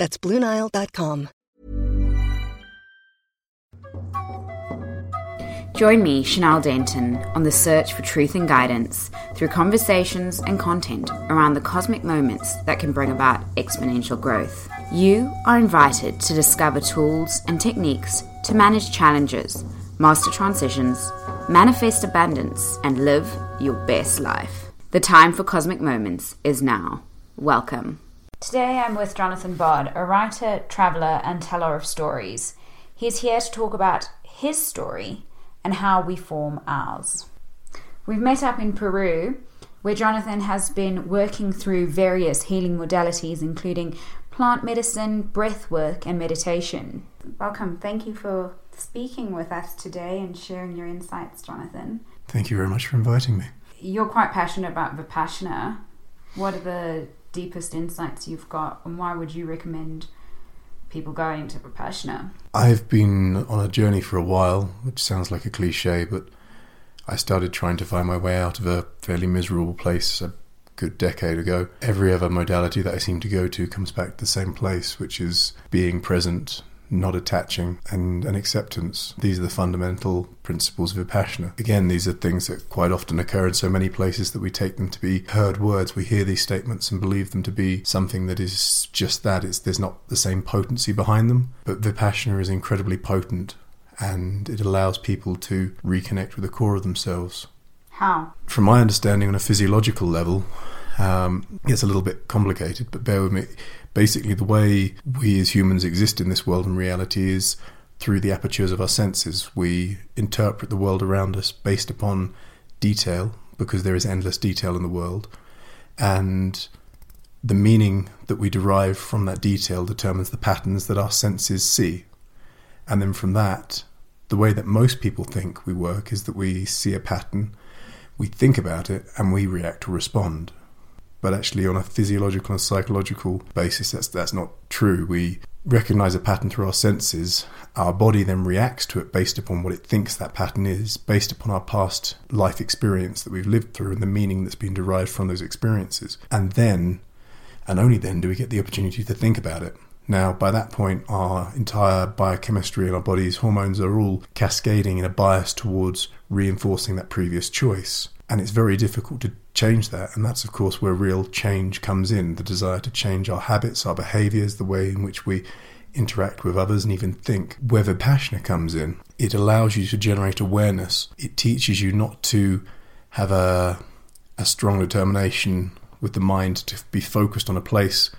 That's BlueNile.com. Join me, Chanel Denton, on the search for truth and guidance through conversations and content around the cosmic moments that can bring about exponential growth. You are invited to discover tools and techniques to manage challenges, master transitions, manifest abundance, and live your best life. The time for cosmic moments is now. Welcome. Today I'm with Jonathan Bod, a writer, traveler, and teller of stories. He is here to talk about his story and how we form ours. We've met up in Peru, where Jonathan has been working through various healing modalities, including plant medicine, breath work, and meditation. Welcome. Thank you for speaking with us today and sharing your insights, Jonathan. Thank you very much for inviting me. You're quite passionate about Vipassana. What are the deepest insights you've got, and why would you recommend people going to Vipassana? I've been on a journey for a while, which sounds like a cliche, but I started trying to find my way out of a fairly miserable place a good decade ago. Every other modality that I seem to go to comes back to the same place, which is being present, not attaching, and, an acceptance. These are the fundamental principles of Vipassana. Again, these are things that quite often occur in so many places that we take them to be heard words. We hear these statements and believe them to be something that is just that. It's, there's not the same potency behind them. But Vipassana is incredibly potent and it allows people to reconnect with the core of themselves. How? From my understanding, on a physiological level, um, it's a little bit complicated, but bear with me basically the way we as humans exist in this world and reality is through the apertures of our senses. We interpret the world around us based upon detail because there is endless detail in the world. And the meaning that we derive from that detail determines the patterns that our senses see. And then from that, the way that most people think we work is that we see a pattern, we think about it, and we react or respond but actually on a physiological and psychological basis that's that's not true. We recognize a pattern through our senses. Our body then reacts to it based upon what it thinks that pattern is based upon our past life experience that we've lived through and the meaning that's been derived from those experiences. And then and only then do we get the opportunity to think about it. Now, by that point, our entire biochemistry in our body's hormones are all cascading in a bias towards reinforcing that previous choice. And it's very difficult to change that. And that's, of course, where real change comes in the desire to change our habits, our behaviors, the way in which we interact with others, and even think. Where Vipassana comes in, it allows you to generate awareness. It teaches you not to have a, a strong determination with the mind to be focused on a place,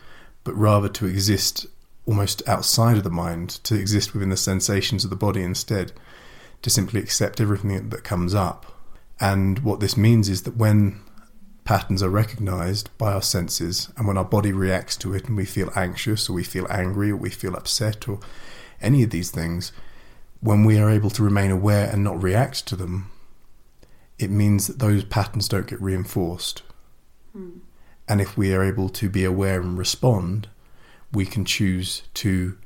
but rather to exist almost outside of the mind, to exist within the sensations of the body instead, to simply accept everything that comes up and what this means is that when patterns are recognized by our senses and when our body reacts to it and we feel anxious or we feel angry or we feel upset or any of these things, when we are able to remain aware and not react to them, it means that those patterns don't get reinforced. Mm. And if we are able to be aware and respond, we can choose to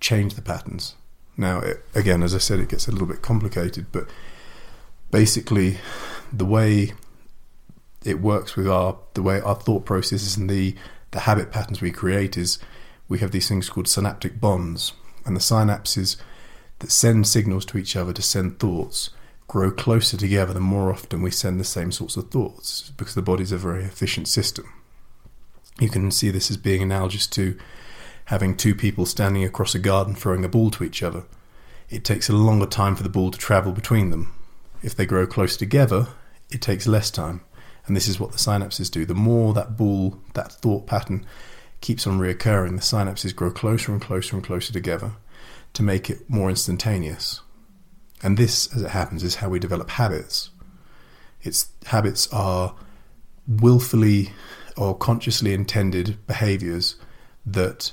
change the patterns. Now, it, again, as I said, it gets a little bit complicated, but basically the way it works with our the way our thought processes and the the habit patterns we create is we have these things called synaptic bonds. And the synapses that send signals to each other to send thoughts grow closer together the more often we send the same sorts of thoughts because the body's a very efficient system. You can see this as being analogous to having two people standing across a garden throwing a ball to each other. It takes a longer time for the ball to travel between them if they grow close together, it takes less time. And this is what the synapses do. The more that ball, that thought pattern keeps on reoccurring, the synapses grow closer and closer and closer together to make it more instantaneous. And this, as it happens, is how we develop habits. Its habits are willfully or consciously intended behaviors that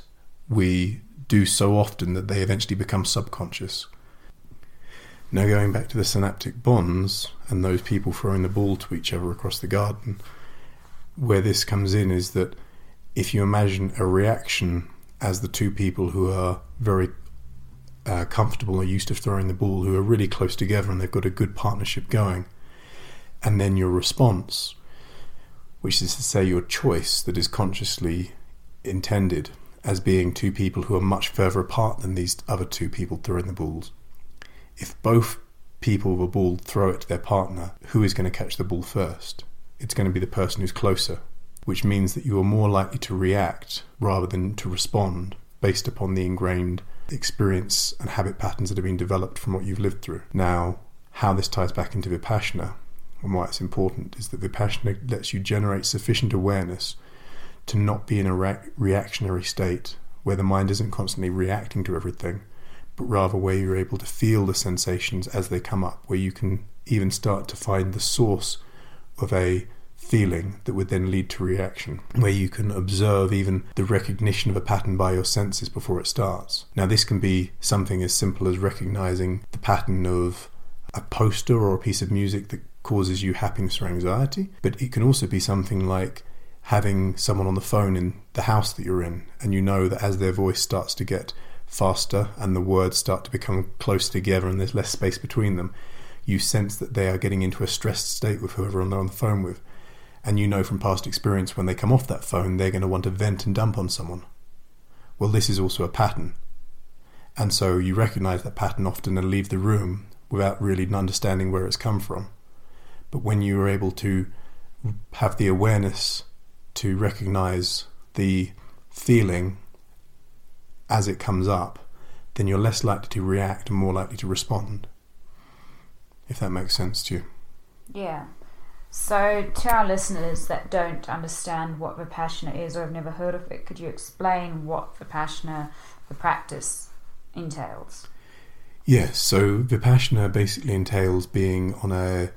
we do so often that they eventually become subconscious. Now, going back to the synaptic bonds and those people throwing the ball to each other across the garden, where this comes in is that if you imagine a reaction as the two people who are very uh, comfortable and used to throwing the ball, who are really close together and they've got a good partnership going, and then your response, which is to say your choice that is consciously intended as being two people who are much further apart than these other two people throwing the balls. If both people with a ball throw it to their partner, who is going to catch the ball first? It's going to be the person who's closer, which means that you are more likely to react rather than to respond based upon the ingrained experience and habit patterns that have been developed from what you've lived through. Now, how this ties back into Vipassana and why it's important is that Vipassana lets you generate sufficient awareness to not be in a re- reactionary state where the mind isn't constantly reacting to everything, but rather where you're able to feel the sensations as they come up, where you can even start to find the source of a feeling that would then lead to reaction, where you can observe even the recognition of a pattern by your senses before it starts. Now, this can be something as simple as recognizing the pattern of a poster or a piece of music that causes you happiness or anxiety, but it can also be something like having someone on the phone in the house that you're in, and you know that as their voice starts to get faster and the words start to become close together and there's less space between them, you sense that they are getting into a stressed state with whoever they're on the phone with. And you know from past experience when they come off that phone, they're going to want to vent and dump on someone. Well, this is also a pattern. And so you recognize that pattern often and leave the room without really understanding where it's come from. But when you are able to have the awareness to recognize the feeling as it comes up, then you're less likely to react and more likely to respond. If that makes sense to you. Yeah. So, to our listeners that don't understand what Vipassana is or have never heard of it, could you explain what Vipassana, the practice, entails? Yes. So Vipassana basically entails being on a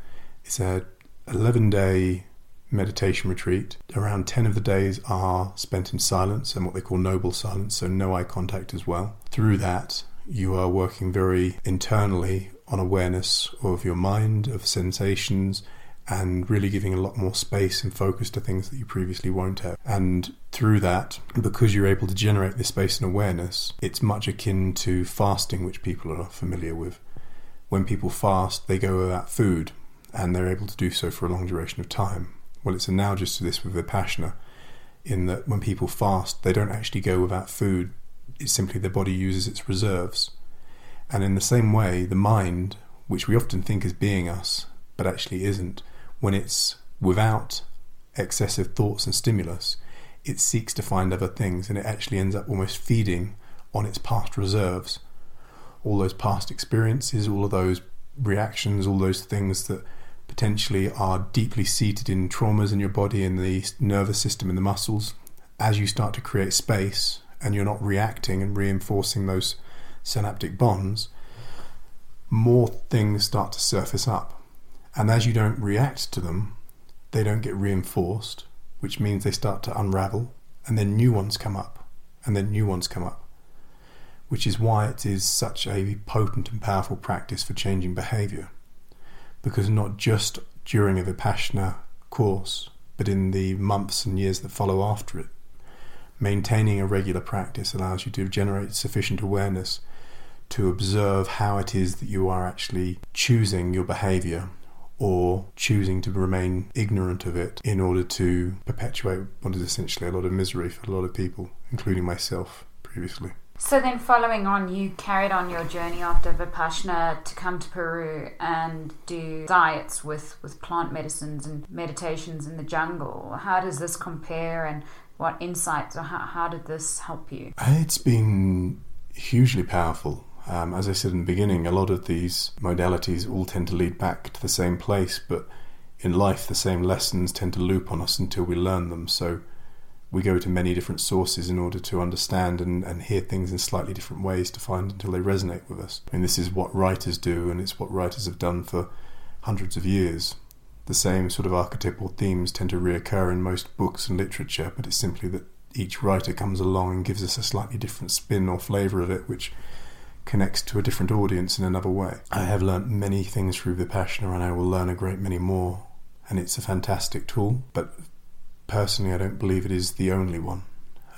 it's a 11 day meditation retreat. Around 10 of the days are spent in silence and what they call noble silence, so no eye contact as well. Through that, you are working very internally on awareness of your mind, of sensations, and really giving a lot more space and focus to things that you previously won't have. And through that, because you're able to generate this space and awareness, it's much akin to fasting, which people are familiar with. When people fast, they go without food and they're able to do so for a long duration of time. Well, it's analogous to this with Vipassana, in that when people fast, they don't actually go without food, it's simply their body uses its reserves. And in the same way, the mind, which we often think as being us, but actually isn't, when it's without excessive thoughts and stimulus, it seeks to find other things and it actually ends up almost feeding on its past reserves. All those past experiences, all of those reactions, all those things that potentially are deeply seated in traumas in your body, in the nervous system, in the muscles. As you start to create space and you're not reacting and reinforcing those synaptic bonds, more things start to surface up. And as you don't react to them, they don't get reinforced, which means they start to unravel, and then new ones come up, and then new ones come up, which is why it is such a potent and powerful practice for changing behavior. Because not just during a Vipassana course, but in the months and years that follow after it, maintaining a regular practice allows you to generate sufficient awareness to observe how it is that you are actually choosing your behavior or choosing to remain ignorant of it in order to perpetuate what is essentially a lot of misery for a lot of people, including myself previously. So then, following on, you carried on your journey after Vipassana to come to Peru and do diets with, with plant medicines and meditations in the jungle. How does this compare, and what insights or how, how did this help you? It's been hugely powerful. Um, as I said in the beginning, a lot of these modalities all tend to lead back to the same place, but in life, the same lessons tend to loop on us until we learn them. So we go to many different sources in order to understand and, and hear things in slightly different ways to find until they resonate with us. Mean, this is what writers do, and it's what writers have done for hundreds of years. The same sort of archetypal themes tend to reoccur in most books and literature, but it's simply that each writer comes along and gives us a slightly different spin or flavour of it, which connects to a different audience in another way. I have learnt many things through Vipassana and I will learn a great many more. And it's a fantastic tool, but personally, I don't believe it is the only one.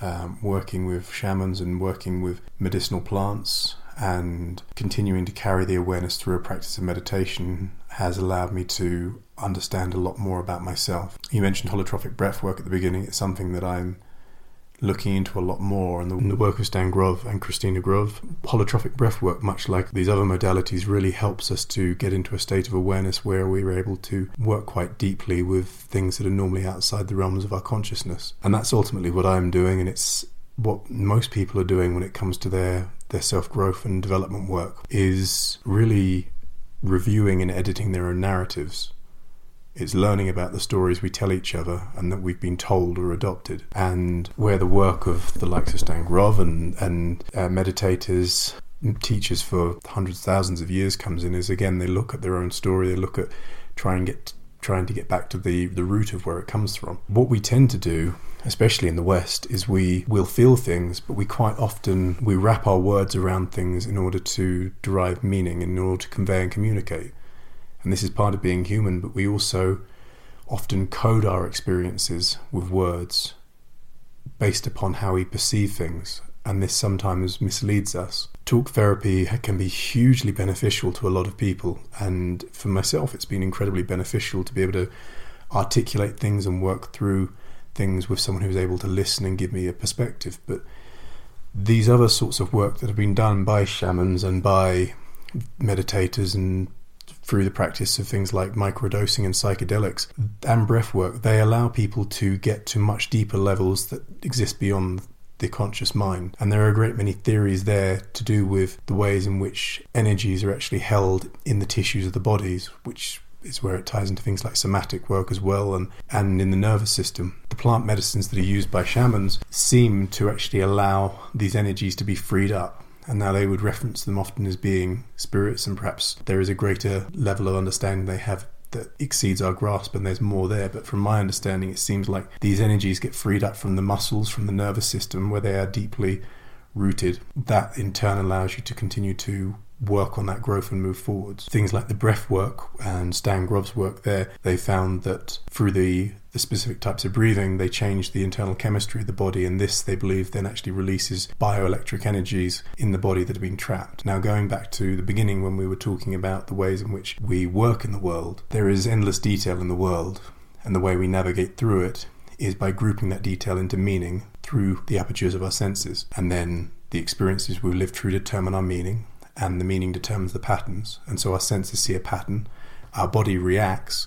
Um, working with shamans and working with medicinal plants and continuing to carry the awareness through a practice of meditation has allowed me to understand a lot more about myself. You mentioned holotropic breath work at the beginning. It's something that I'm looking into a lot more. And the, the work of Stan Grof and Christina Grof, holotropic breath work, much like these other modalities, really helps us to get into a state of awareness where we're able to work quite deeply with things that are normally outside the realms of our consciousness. And that's ultimately what I'm doing, and it's what most people are doing when it comes to their, their self growth and development work is really reviewing and editing their own narratives it's learning about the stories we tell each other and that we've been told or adopted. And where the work of the likes of Stan Grof and, and uh, meditators, teachers for hundreds, thousands of years comes in is again, they look at their own story, they look at try and get trying to get back to the, the root of where it comes from. What we tend to do, especially in the West, is we will feel things, but we quite often we wrap our words around things in order to derive meaning, in order to convey and communicate and this is part of being human, but we also often code our experiences with words based upon how we perceive things, and this sometimes misleads us. Talk therapy can be hugely beneficial to a lot of people, and for myself, it's been incredibly beneficial to be able to articulate things and work through things with someone who's able to listen and give me a perspective. But these other sorts of work that have been done by shamans and by meditators and through the practice of things like microdosing and psychedelics and breath work, they allow people to get to much deeper levels that exist beyond the conscious mind. And there are a great many theories there to do with the ways in which energies are actually held in the tissues of the bodies, which is where it ties into things like somatic work as well and, and in the nervous system. The plant medicines that are used by shamans seem to actually allow these energies to be freed up and now they would reference them often as being spirits, and perhaps there is a greater level of understanding they have that exceeds our grasp and there's more there. But from my understanding, it seems like these energies get freed up from the muscles, from the nervous system, where they are deeply rooted. That in turn allows you to continue to work on that growth and move forwards. Things like the breath work and Stan Grof's work there, they found that through the, the specific types of breathing, they changed the internal chemistry of the body, and this, they believe, then actually releases bioelectric energies in the body that have been trapped. Now, going back to the beginning when we were talking about the ways in which we work in the world, there is endless detail in the world, and the way we navigate through it is by grouping that detail into meaning through the apertures of our senses, and then the experiences we live through determine our meaning, and the meaning determines the patterns. And so our senses see a pattern, our body reacts,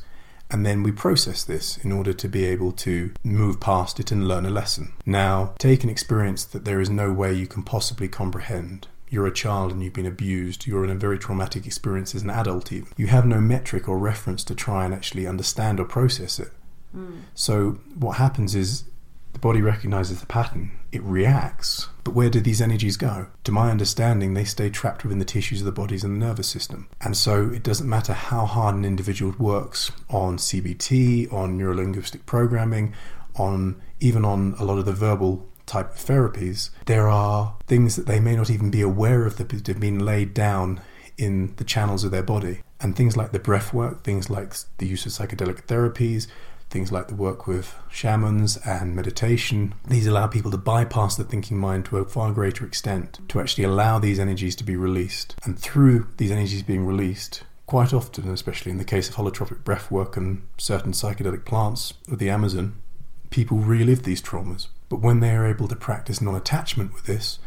and then we process this in order to be able to move past it and learn a lesson. Now, take an experience that there is no way you can possibly comprehend. You're a child and you've been abused. You're in a very traumatic experience as an adult, even. You have no metric or reference to try and actually understand or process it. Mm. So, what happens is the body recognizes the pattern, it reacts. But where do these energies go? To my understanding, they stay trapped within the tissues of the bodies and the nervous system. And so it doesn't matter how hard an individual works on CBT, on neurolinguistic programming, on even on a lot of the verbal type of therapies, there are things that they may not even be aware of that have been laid down in the channels of their body. And things like the breath work, things like the use of psychedelic therapies, things like the work with shamans and meditation, these allow people to bypass the thinking mind to a far greater extent, to actually allow these energies to be released. And through these energies being released, quite often, especially in the case of holotropic breath work and certain psychedelic plants of the Amazon, people relive these traumas. But when they are able to practice non attachment with this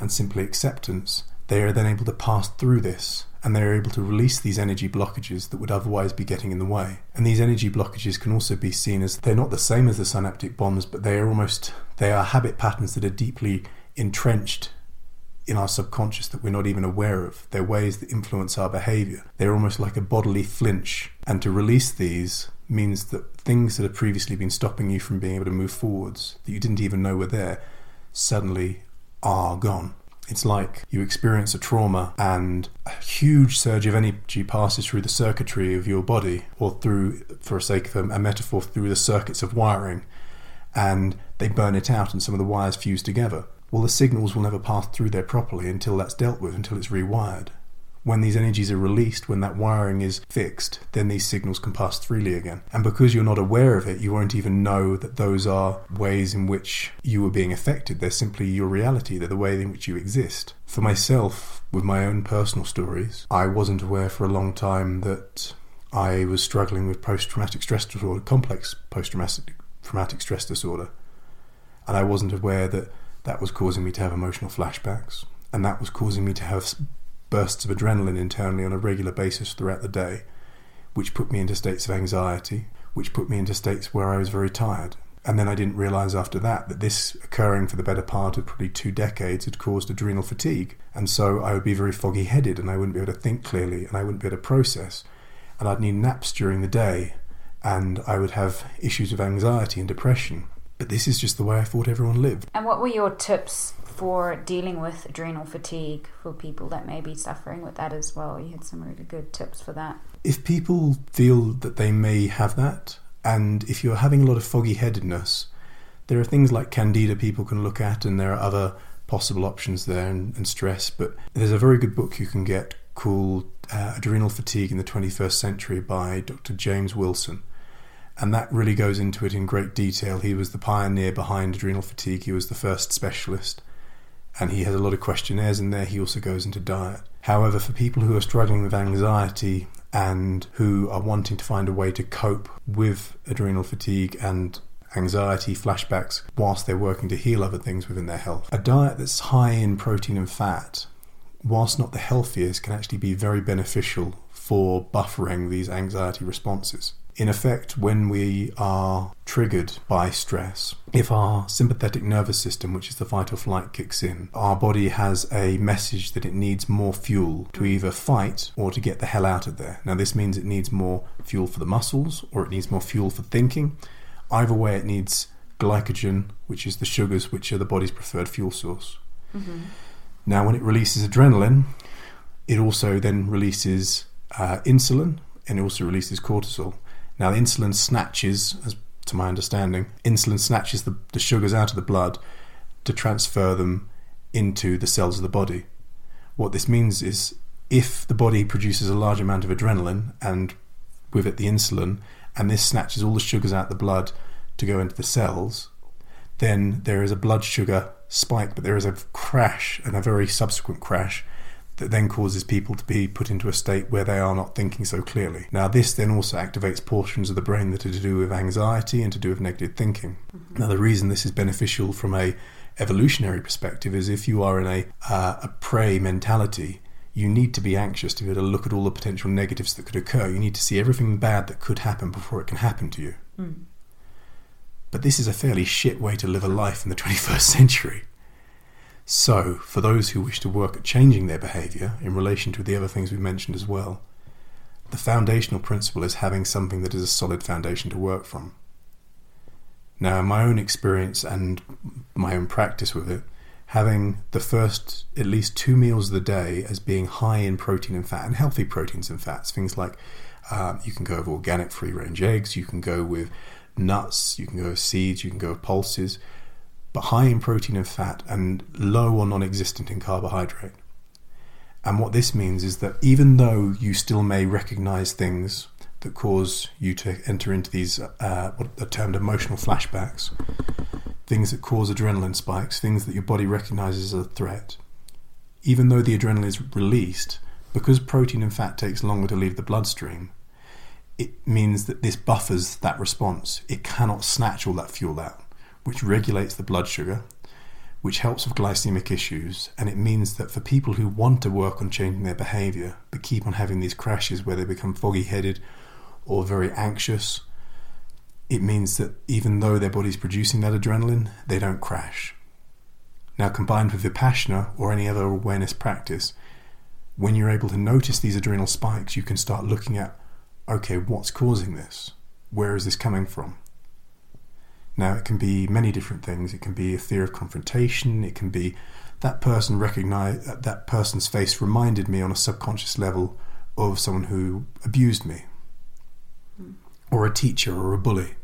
and simply acceptance, they are then able to pass through this and they're able to release these energy blockages that would otherwise be getting in the way. And these energy blockages can also be seen as they're not the same as the synaptic bonds, but they are almost they are habit patterns that are deeply entrenched in our subconscious that we're not even aware of. They're ways that influence our behavior. They're almost like a bodily flinch. And to release these means that things that have previously been stopping you from being able to move forwards, that you didn't even know were there, suddenly are gone. It's like you experience a trauma and a huge surge of energy passes through the circuitry of your body, or through, for a sake of a metaphor, through the circuits of wiring. and they burn it out and some of the wires fuse together. Well, the signals will never pass through there properly until that's dealt with, until it's rewired. When these energies are released, when that wiring is fixed, then these signals can pass freely again. And because you're not aware of it, you won't even know that those are ways in which you are being affected. They're simply your reality, they're the way in which you exist. For myself, with my own personal stories, I wasn't aware for a long time that I was struggling with post traumatic stress disorder, complex post traumatic traumatic stress disorder. And I wasn't aware that that was causing me to have emotional flashbacks, and that was causing me to have bursts of adrenaline internally on a regular basis throughout the day, which put me into states of anxiety, which put me into states where I was very tired. And then I didn't realize after that that this occurring for the better part of probably two decades had caused adrenal fatigue. And so I would be very foggy headed and I wouldn't be able to think clearly and I wouldn't be able to process. And I'd need naps during the day and I would have issues of anxiety and depression. But this is just the way I thought everyone lived. And what were your tips for dealing with adrenal fatigue for people that may be suffering with that as well? You had some really good tips for that. If people feel that they may have that, and if you're having a lot of foggy headedness, there are things like candida people can look at, and there are other possible options there and, and stress. But there's a very good book you can get called uh, Adrenal Fatigue in the 21st Century by Dr. James Wilson and that really goes into it in great detail. He was the pioneer behind adrenal fatigue, he was the first specialist, and he has a lot of questionnaires in there. He also goes into diet. However, for people who are struggling with anxiety and who are wanting to find a way to cope with adrenal fatigue and anxiety, flashbacks, whilst they're working to heal other things within their health, a diet that's high in protein and fat, whilst not the healthiest, can actually be very beneficial for buffering these anxiety responses. In effect, when we are triggered by stress, if our sympathetic nervous system, which is the fight or flight, kicks in, our body has a message that it needs more fuel to either fight or to get the hell out of there. Now, this means it needs more fuel for the muscles or it needs more fuel for thinking. Either way, it needs glycogen, which is the sugars which are the body's preferred fuel source. Mm-hmm. Now, when it releases adrenaline, it also then releases uh, insulin and it also releases cortisol. Now, insulin snatches, as to my understanding, insulin snatches the, the sugars out of the blood to transfer them into the cells of the body. What this means is if the body produces a large amount of adrenaline and with it the insulin, and this snatches all the sugars out of the blood to go into the cells, then there is a blood sugar spike, but there is a crash and a very subsequent crash that then causes people to be put into a state where they are not thinking so clearly. Now, this then also activates portions of the brain that are to do with anxiety and to do with negative thinking. Mm-hmm. Now, the reason this is beneficial from a evolutionary perspective is if you are in a uh, a prey mentality, you need to be anxious to be able to look at all the potential negatives that could occur. You need to see everything bad that could happen before it can happen to you. Mm. But this is a fairly shit way to live a life in the 21st century. So, for those who wish to work at changing their behaviour in relation to the other things we mentioned as well, the foundational principle is having something that is a solid foundation to work from. Now, in my own experience and my own practice with it, having the first at least two meals of the day as being high in protein and fat and healthy proteins and fats, things like um, you can go with organic free range eggs, you can go with nuts, you can go with seeds, you can go with pulses but high in protein and fat and low or non existent in carbohydrate. And what this means is that even though you still may recognize things that cause you to enter into these, uh, what are termed emotional flashbacks, things that cause adrenaline spikes, things that your body recognizes as a threat, even though the adrenaline is released, because protein and fat takes longer to leave the bloodstream, it means that this buffers that response. It cannot snatch all that fuel out which regulates the blood sugar, which helps with glycemic issues. And it means that for people who want to work on changing their behavior but keep on having these crashes where they become foggy headed or very anxious, it means that even though their body's producing that adrenaline, they don't crash. Now, combined with Vipassana or any other awareness practice, when you're able to notice these adrenal spikes, you can start looking at okay, what's causing this? Where is this coming from? Now, it can be many different things. It can be a fear of confrontation. It can be that person recognize that person's face reminded me on a subconscious level of someone who abused me, mm. or a teacher, or a bully.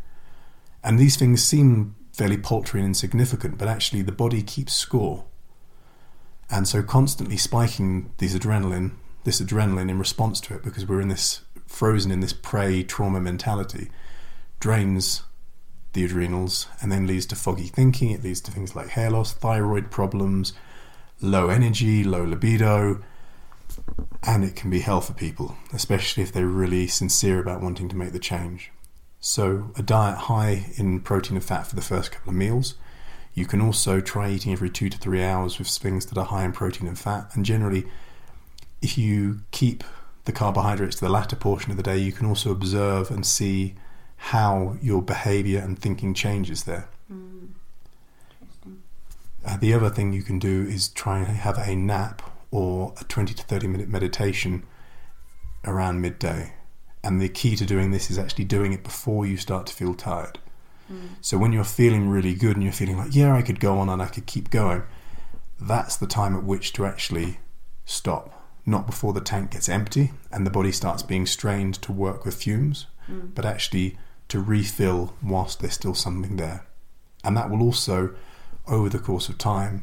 And these things seem fairly paltry and insignificant, but actually the body keeps score. And so constantly spiking these adrenaline, this adrenaline in response to it, because we're in this frozen in this prey trauma mentality, drains the adrenals and then leads to foggy thinking. It leads to things like hair loss, thyroid problems, low energy, low libido, and it can be hell for people, especially if they're really sincere about wanting to make the change. So, a diet high in protein and fat for the first couple of meals. You can also try eating every two to three hours with things that are high in protein and fat. And generally, if you keep the carbohydrates to the latter portion of the day, you can also observe and see how your behavior and thinking changes there. Mm. Uh, the other thing you can do is try and have a nap or a 20 to 30 minute meditation around midday. And the key to doing this is actually doing it before you start to feel tired. Mm. So when you're feeling really good and you're feeling like, yeah, I could go on and I could keep going, that's the time at which to actually stop. Not before the tank gets empty and the body starts being strained to work with fumes, mm. but actually to refill whilst there's still something there. And that will also, over the course of time,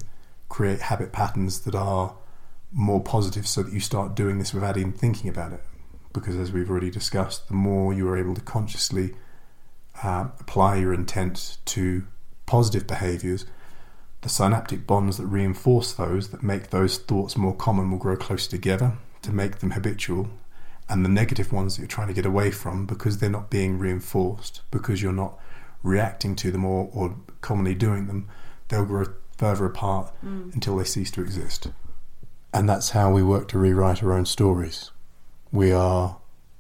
create habit patterns that are more positive so that you start doing this without even thinking about it. Because as we've already discussed, the more you are able to consciously uh, apply your intent to positive behaviors, the synaptic bonds that reinforce those, that make those thoughts more common, will grow closer together to make them habitual. And the negative ones that you're trying to get away from, because they're not being reinforced, because you're not reacting to them or, or commonly doing them, they'll grow further apart mm. until they cease to exist. And that's how we work to rewrite our own stories. We are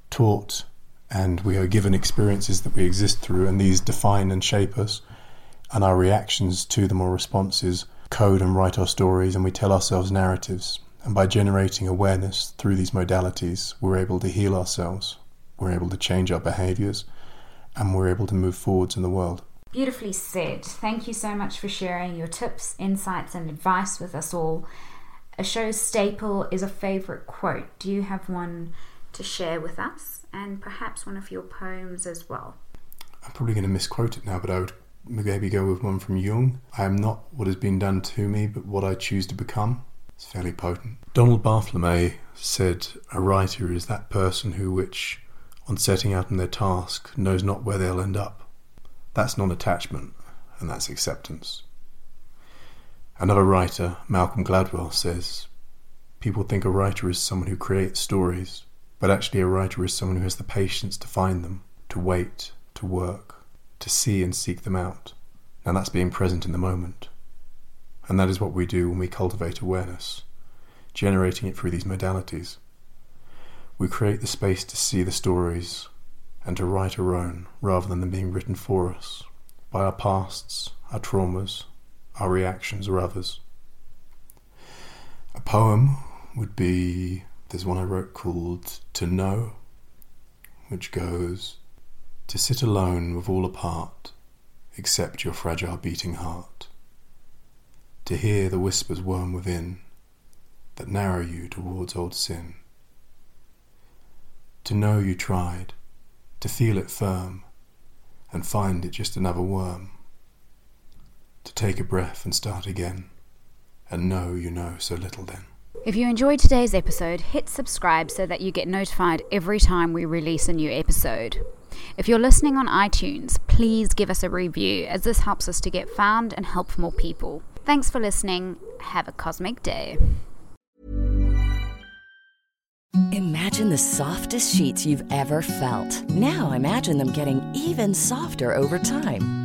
taught and we are given experiences that we exist through, and these define and shape us, and our reactions to them or responses code and write our stories, and we tell ourselves narratives. And by generating awareness through these modalities, we're able to heal ourselves, we're able to change our behaviors, and we're able to move forwards in the world. Beautifully said. Thank you so much for sharing your tips, insights, and advice with us all. A show staple is a favourite quote. Do you have one to share with us? And perhaps one of your poems as well. I'm probably going to misquote it now, but I would maybe go with one from Jung. I am not what has been done to me, but what I choose to become. It's fairly potent. Donald Barthelme said, A writer is that person who, which, on setting out on their task, knows not where they'll end up. That's non attachment, and that's acceptance. Another writer, Malcolm Gladwell, says people think a writer is someone who creates stories, but actually a writer is someone who has the patience to find them, to wait, to work, to see and seek them out. And that's being present in the moment. And that is what we do when we cultivate awareness, generating it through these modalities. We create the space to see the stories and to write our own rather than them being written for us by our pasts, our traumas, our reactions or others. A poem would be there's one I wrote called To Know, which goes To sit alone with all apart, except your fragile beating heart, to hear the whispers worm within that narrow you towards old sin. To know you tried, to feel it firm, and find it just another worm to take a breath and start again, and know you know so little then. If you enjoyed today's episode, hit subscribe so that you get notified every time we release a new episode. If you're listening on iTunes, please give us a review as this helps us to get found and help more people. Thanks for listening. Have a cosmic day. Imagine the softest sheets you've ever felt. Now imagine them getting even softer over time.